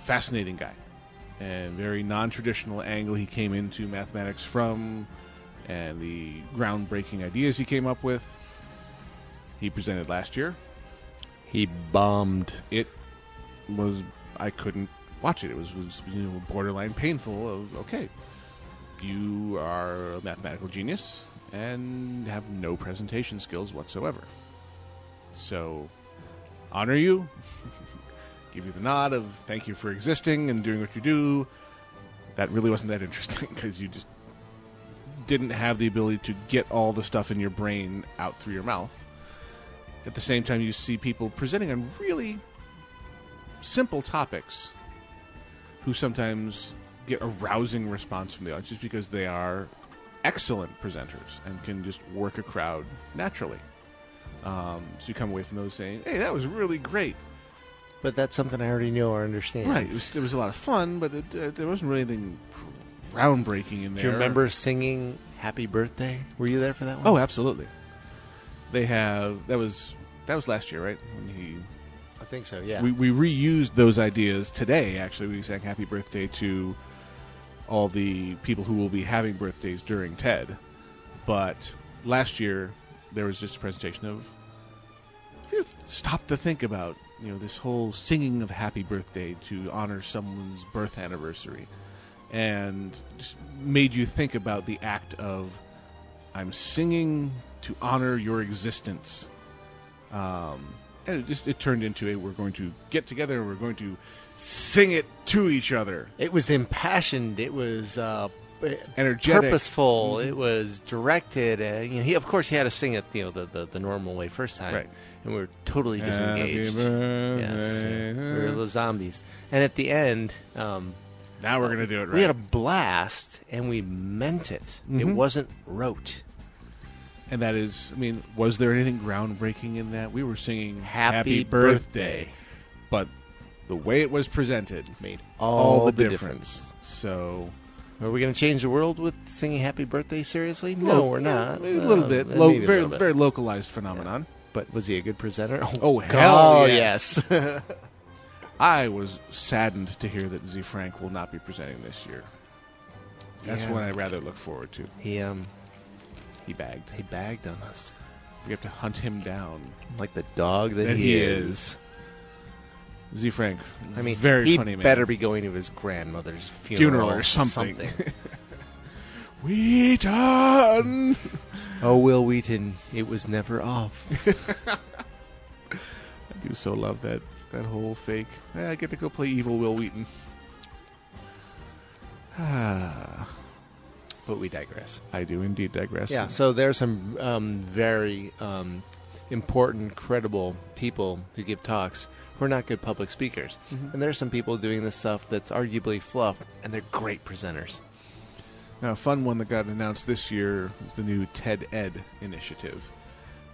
fascinating guy and very non-traditional angle he came into mathematics from and the groundbreaking ideas he came up with he presented last year. He bombed. It was I couldn't watch it. It was, was you know borderline painful. Of okay, you are a mathematical genius and have no presentation skills whatsoever. So, honor you, give you the nod of thank you for existing and doing what you do. That really wasn't that interesting because you just didn't have the ability to get all the stuff in your brain out through your mouth. At the same time, you see people presenting on really simple topics who sometimes get a rousing response from the audience just because they are excellent presenters and can just work a crowd naturally. Um, so you come away from those saying, "Hey, that was really great." But that's something I already know or understand. Right? It was, it was a lot of fun, but it, uh, there wasn't really anything groundbreaking in there. Do you remember singing Happy Birthday? Were you there for that one? Oh, absolutely. They have that was that was last year, right? When he I think so, yeah. we, we reused those ideas today. Actually, we sang "Happy Birthday" to all the people who will be having birthdays during TED. But last year, there was just a presentation of. If you stop to think about, you know, this whole singing of "Happy Birthday" to honor someone's birth anniversary, and just made you think about the act of, I'm singing to honor your existence. Um, and it just it turned into a we're going to get together and we're going to sing it to each other. It was impassioned. It was uh, Energetic. purposeful. Mhm. It was directed. Uh, you know, he of course he had to sing it, you know, the, the, the normal way first time, Right. And we were totally disengaged. Yes, we were little zombies. And at the end, um, Now we're gonna do it right. we had a blast, and we meant it. It Mhm. wasn't rote. and that is, I mean, was there anything groundbreaking in that? We were singing Happy birthday," but the way it was presented Made all, the, the difference. So Are we going to change the world with singing Happy Birthday? Seriously? No, we're not. A little Uh, bit, maybe Lo- a very little bit. very localized phenomenon. But was he a good presenter? Oh, hell God, yes. yes. I was saddened to hear that Ze Frank will not be presenting this year. That's Yeah. one I rather look forward to. he um He bagged. he bagged on us We have to hunt him down. like the dog that, That he, he is. Ze Frank. I mean, very he funny man. better be going to his grandmother's funeral, Funeral or something. We done. Oh, Wil Wheaton, it was never off. I do so love that that whole fake. Eh, I get to go play evil Wil Wheaton. Ah, but we digress. I do indeed digress. Yeah, so there's some um, very um, important, credible people who give talks who are not good public speakers. Mhm. And there's some people doing this stuff that's arguably fluff, and they're great presenters. Now, a fun one that got announced this year is the new TED Ed initiative,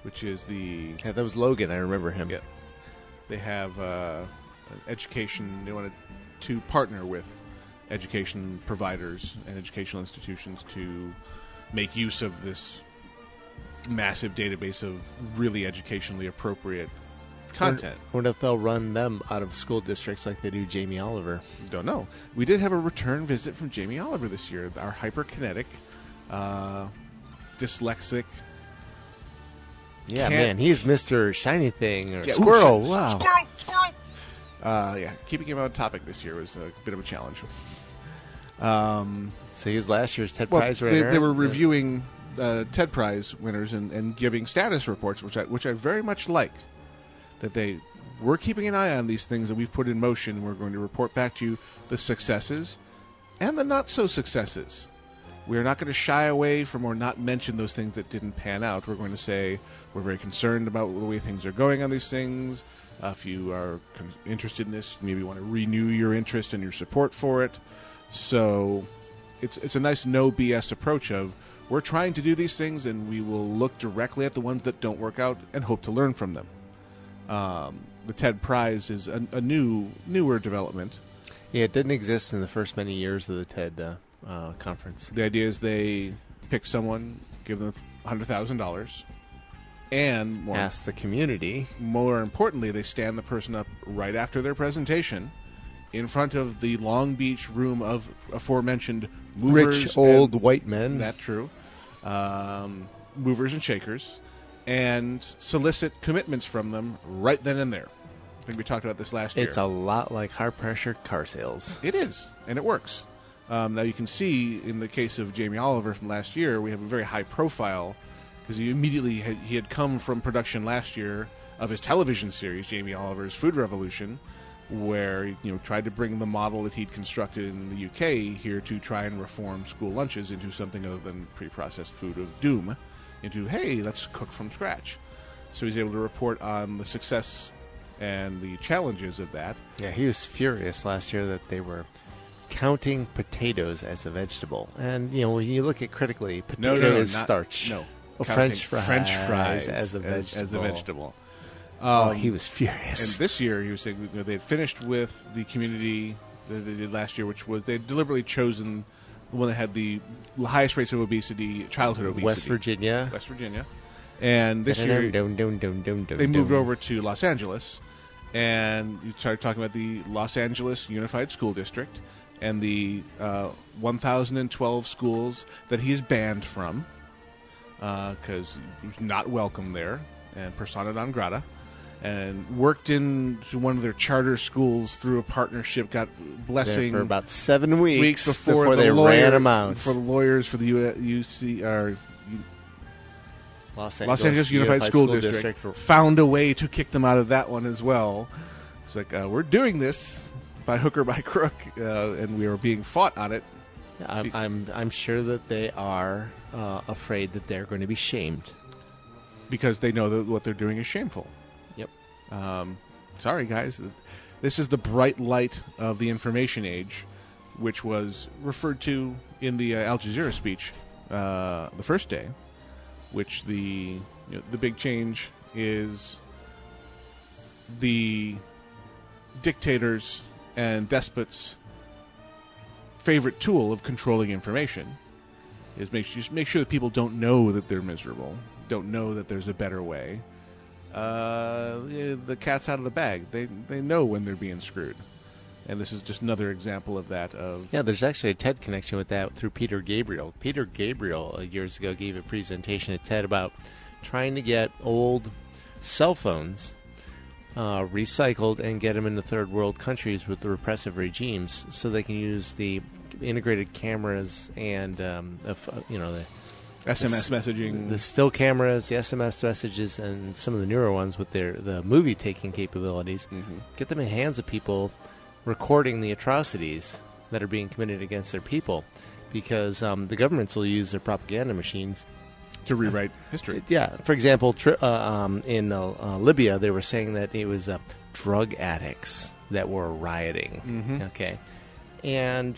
which is the Yeah, that was Logan. I remember him. Yeah. they have uh, an education. They wanted to partner with education providers and educational institutions to make use of this massive database of really educationally appropriate content. I wonder if they'll run them out of school districts like they do Jamie Oliver. Don't know. We did have a return visit from Jamie Oliver this year. Our hyperkinetic, uh, dyslexic. Yeah, man, he's Mr. Shiny Thing or Yeah, ooh, Squirrel. sh- wow. Squirrel! Squirrel! Uh, yeah, keeping him on topic this year was a bit of a challenge. Um, So he was last year's TED well, Prize they, winner. they were Yeah. reviewing uh, TED Prize winners and, and giving status reports, which I, which I very much like. That they we're keeping an eye on these things that we've put in motion. and We're going to report back to you the successes and the not so successes. We're not going to shy away from or not mention those things that didn't pan out. We're going to say we're very concerned about the way things are going on these things. Uh, if you are con- interested in this, maybe want to renew your interest and your support for it. So it's it's a nice no BS approach of we're trying to do these things and we will look directly at the ones that don't work out and hope to learn from them. Um, the TED Prize is a, a new newer development. Yeah, it didn't exist in the first many years of the TED uh, uh, conference. The idea is they pick someone, give them hundred thousand dollars, and more, Ask the community. more importantly, they stand the person up right after their presentation in front of the Long Beach room of aforementioned movers Rich old white men. That true. Um, movers and shakers, and solicit commitments from them right then and there. I think we talked about this last year. it's a lot like high pressure car sales. It is, and it works. Um, now you can see in the case of Jamie Oliver from last year, we have a very high profile because he immediately had, he had come from production last year of his television series, Jamie Oliver's Food Revolution, where he, you know tried to bring the model that he'd constructed in the UK here to try and reform school lunches into something other than pre-processed food of doom, into hey, let's cook from scratch. So he's able to report on the success and the challenges of that. Yeah, he was furious last year that they were counting potatoes as a vegetable. And you know, when you look at critically, potato No, no, no, is not- starch. No, Oh, French fries, French fries as a vegetable. As, a vegetable. oh, Um, he was furious. And this year, he was saying you know, they had finished with the community that they did last year, which was they had deliberately chosen the one that had the highest rates of obesity, childhood obesity, West Virginia. West Virginia. And this year, they moved over to Los Angeles, and you started talking about the Los Angeles Unified School District and the uh, 1,012 schools that he is banned from because he was not welcome there and persona non grata. And worked into one of their charter schools through a partnership, got there blessing for about seven weeks, weeks before, the they lawyer, ran them out. for the lawyers for the U- UC or Los Los Angeles Unified, School, District, found a way to kick them out of that one as well. It's like uh, we're doing this by hook or by crook, uh, and we are being fought on it I'm, I'm, I'm sure that they are uh, afraid that they're going to be shamed. because they know that what they're doing is shameful. Um, sorry, guys. This is the bright light of the information age, which was referred to in the uh, Al Jazeera speech uh, the first day. Which the you know, the big change is the dictators and despots' favorite tool of controlling information is make make sure that people don't know that they're miserable, don't know that there's a better way. Uh, the cat's out of the bag. They they know when they're being screwed, and this is just another example of that. Of Yeah, there's actually a TED connection with that through Peter Gabriel. Peter Gabriel uh, years ago gave a presentation at TED about trying to get old cell phones uh, recycled and get them into third world countries with the repressive regimes, so they can use the integrated cameras and um, you know the SMS messaging. the still cameras, the SMS messages, and some of the newer ones with their the movie taking capabilities. Mhm. Get them in the hands of people recording the atrocities that are being committed against their people, because um, the governments will use their propaganda machines. to rewrite history. Yeah, for example, tr- uh, um, in uh, uh, Libya, they were saying that it was uh, drug addicts that were rioting. Mhm. Okay, and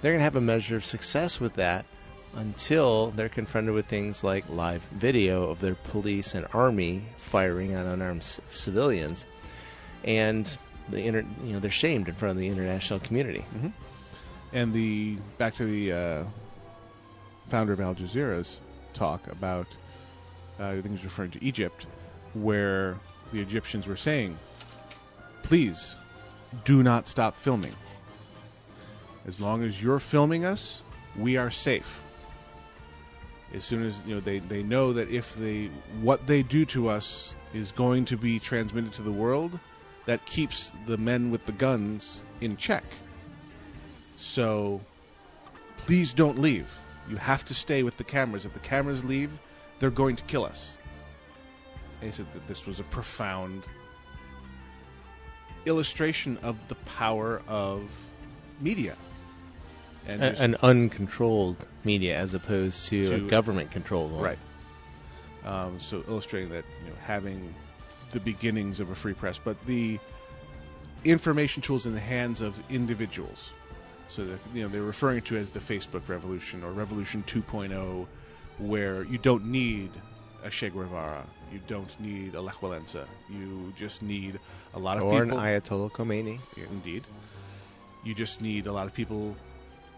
they're going to have a measure of success with that until they're confronted with things like live video of their police and army firing on unarmed c- civilians, and the inter- you know they're shamed in front of the international community. Mhm. And the back to the uh, founder of Al Jazeera's talk about, uh, I think he was referring to Egypt, where the Egyptians were saying, "Please, do not stop filming. As long as you're filming us, we are safe." As soon as you know, they, they know that if they what they do to us is going to be transmitted to the world, that keeps the men with the guns in check. So please don't leave. You have to stay with the cameras. If the cameras leave, they're going to kill us. And he said that this was a profound illustration of the power of media. And A- an uncontrolled media as opposed to, a government controlled one. Right. Um, so illustrating that you know having the beginnings of a free press, but the information tools in the hands of individuals. So that you know they're referring to as the Facebook revolution or Revolution 2.0, where you don't need a Che Guevara, you don't need a Lech Walesa, you just need a lot of Or an. Ayatollah Khomeini. Indeed. You just need a lot of people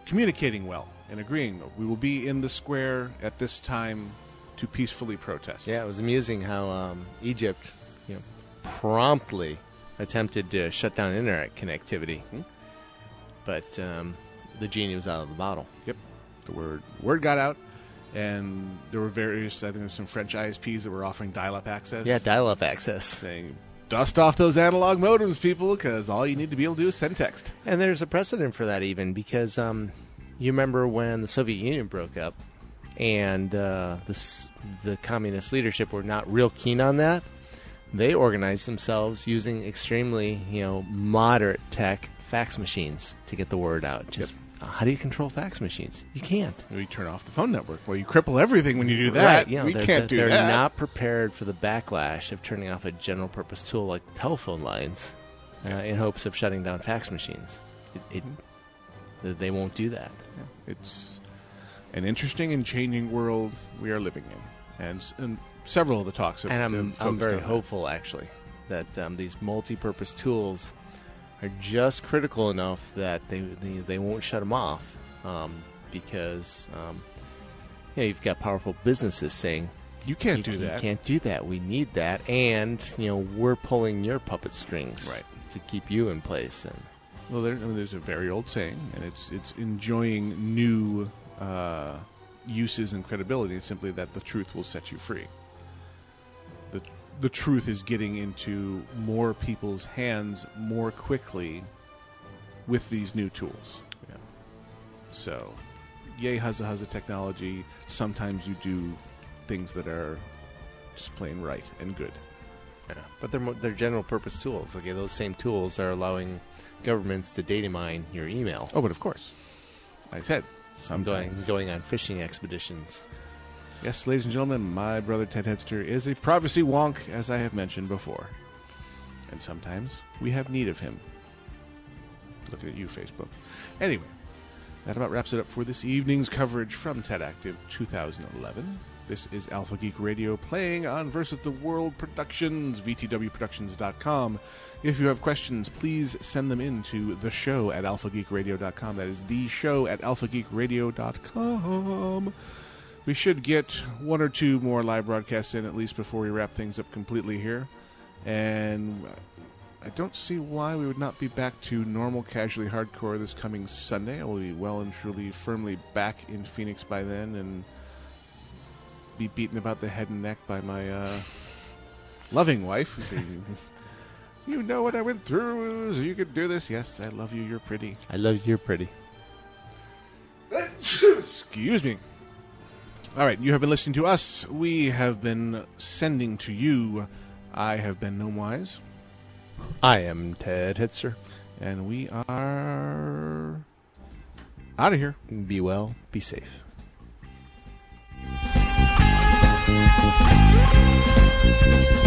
communicating well and agreeing. We will be in the square at this time to peacefully protest. Yeah, it was amusing how um, Egypt, you know, promptly attempted to shut down internet connectivity, Hmm. but um, the genie was out of the bottle. Yep. The word word got out, and there were various. I think there was some French ISPs that were offering dial-up access. Yeah, dial-up access. saying dust off those analog modems, people, because all you need to be able to do is send text. And there's a precedent for that even because um, you remember when the Soviet Union broke up and uh, the, the communist leadership were not real keen on that. They organized themselves using extremely, you know, moderate tech fax machines to get the word out. Just uh, how do you control fax machines? You can't. We turn off the phone network. Well, you cripple everything when you do that. Right, you know, we they're, can't they're, do they're that. not prepared for the backlash of turning off a general purpose tool like telephone lines uh, in hopes of shutting down fax machines. It, it, th- they won't do that. It's an interesting and changing world we are living in, and, and several of the talks. Have, And I'm, I'm very that. hopeful, actually, that um, these multi-purpose tools are just critical enough that they they, they won't shut them off um, because um, you know you've got powerful businesses saying You can't you, do you that. can't do that. We need that, and you know we're pulling your puppet strings Right. to keep you in place. And Well, there, I mean, there's a very old saying, and it's it's enjoying new uh, uses and credibility. It's simply that the truth will set you free. The truth is getting into more people's hands more quickly with these new tools. Yeah. So, yay, huzza huzza technology. Sometimes you do things that are just plain right and good. Yeah, but they're mo- they're general purpose tools. Okay, those same tools are allowing governments to data mine your email. Oh, but of course, like I said, I'm going sometimes going on fishing expeditions. Yes, ladies and gentlemen, my brother Ted Headster is a privacy wonk, as I have mentioned before. And sometimes we have need of him. Looking at you, Facebook. Anyway, that about wraps it up for this evening's coverage from TED Active 2011. This is Alpha Geek Radio playing on Versus the World Productions, VTWProductions.com. If you have questions, please send them in to the show at alphageekradio.com. That is the show at alphageekradio.com. We should get one or two more live broadcasts in at least before we wrap things up completely here. And I don't see why we would not be back to normal casually hardcore this coming Sunday. I will be well and truly firmly back in Phoenix by then and be beaten about the head and neck by my uh, loving wife. you know what I went through. so You could do this. Yes, I love you. You're pretty. I love you. you're pretty. Excuse me. All right, you have been listening to us. We have been sending to you. I have been Gnomewise, I am Ted Hitzer. and we are out of here. Be well, be safe. Thank you.